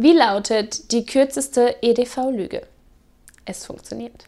Wie lautet die kürzeste EDV-Lüge? Es funktioniert.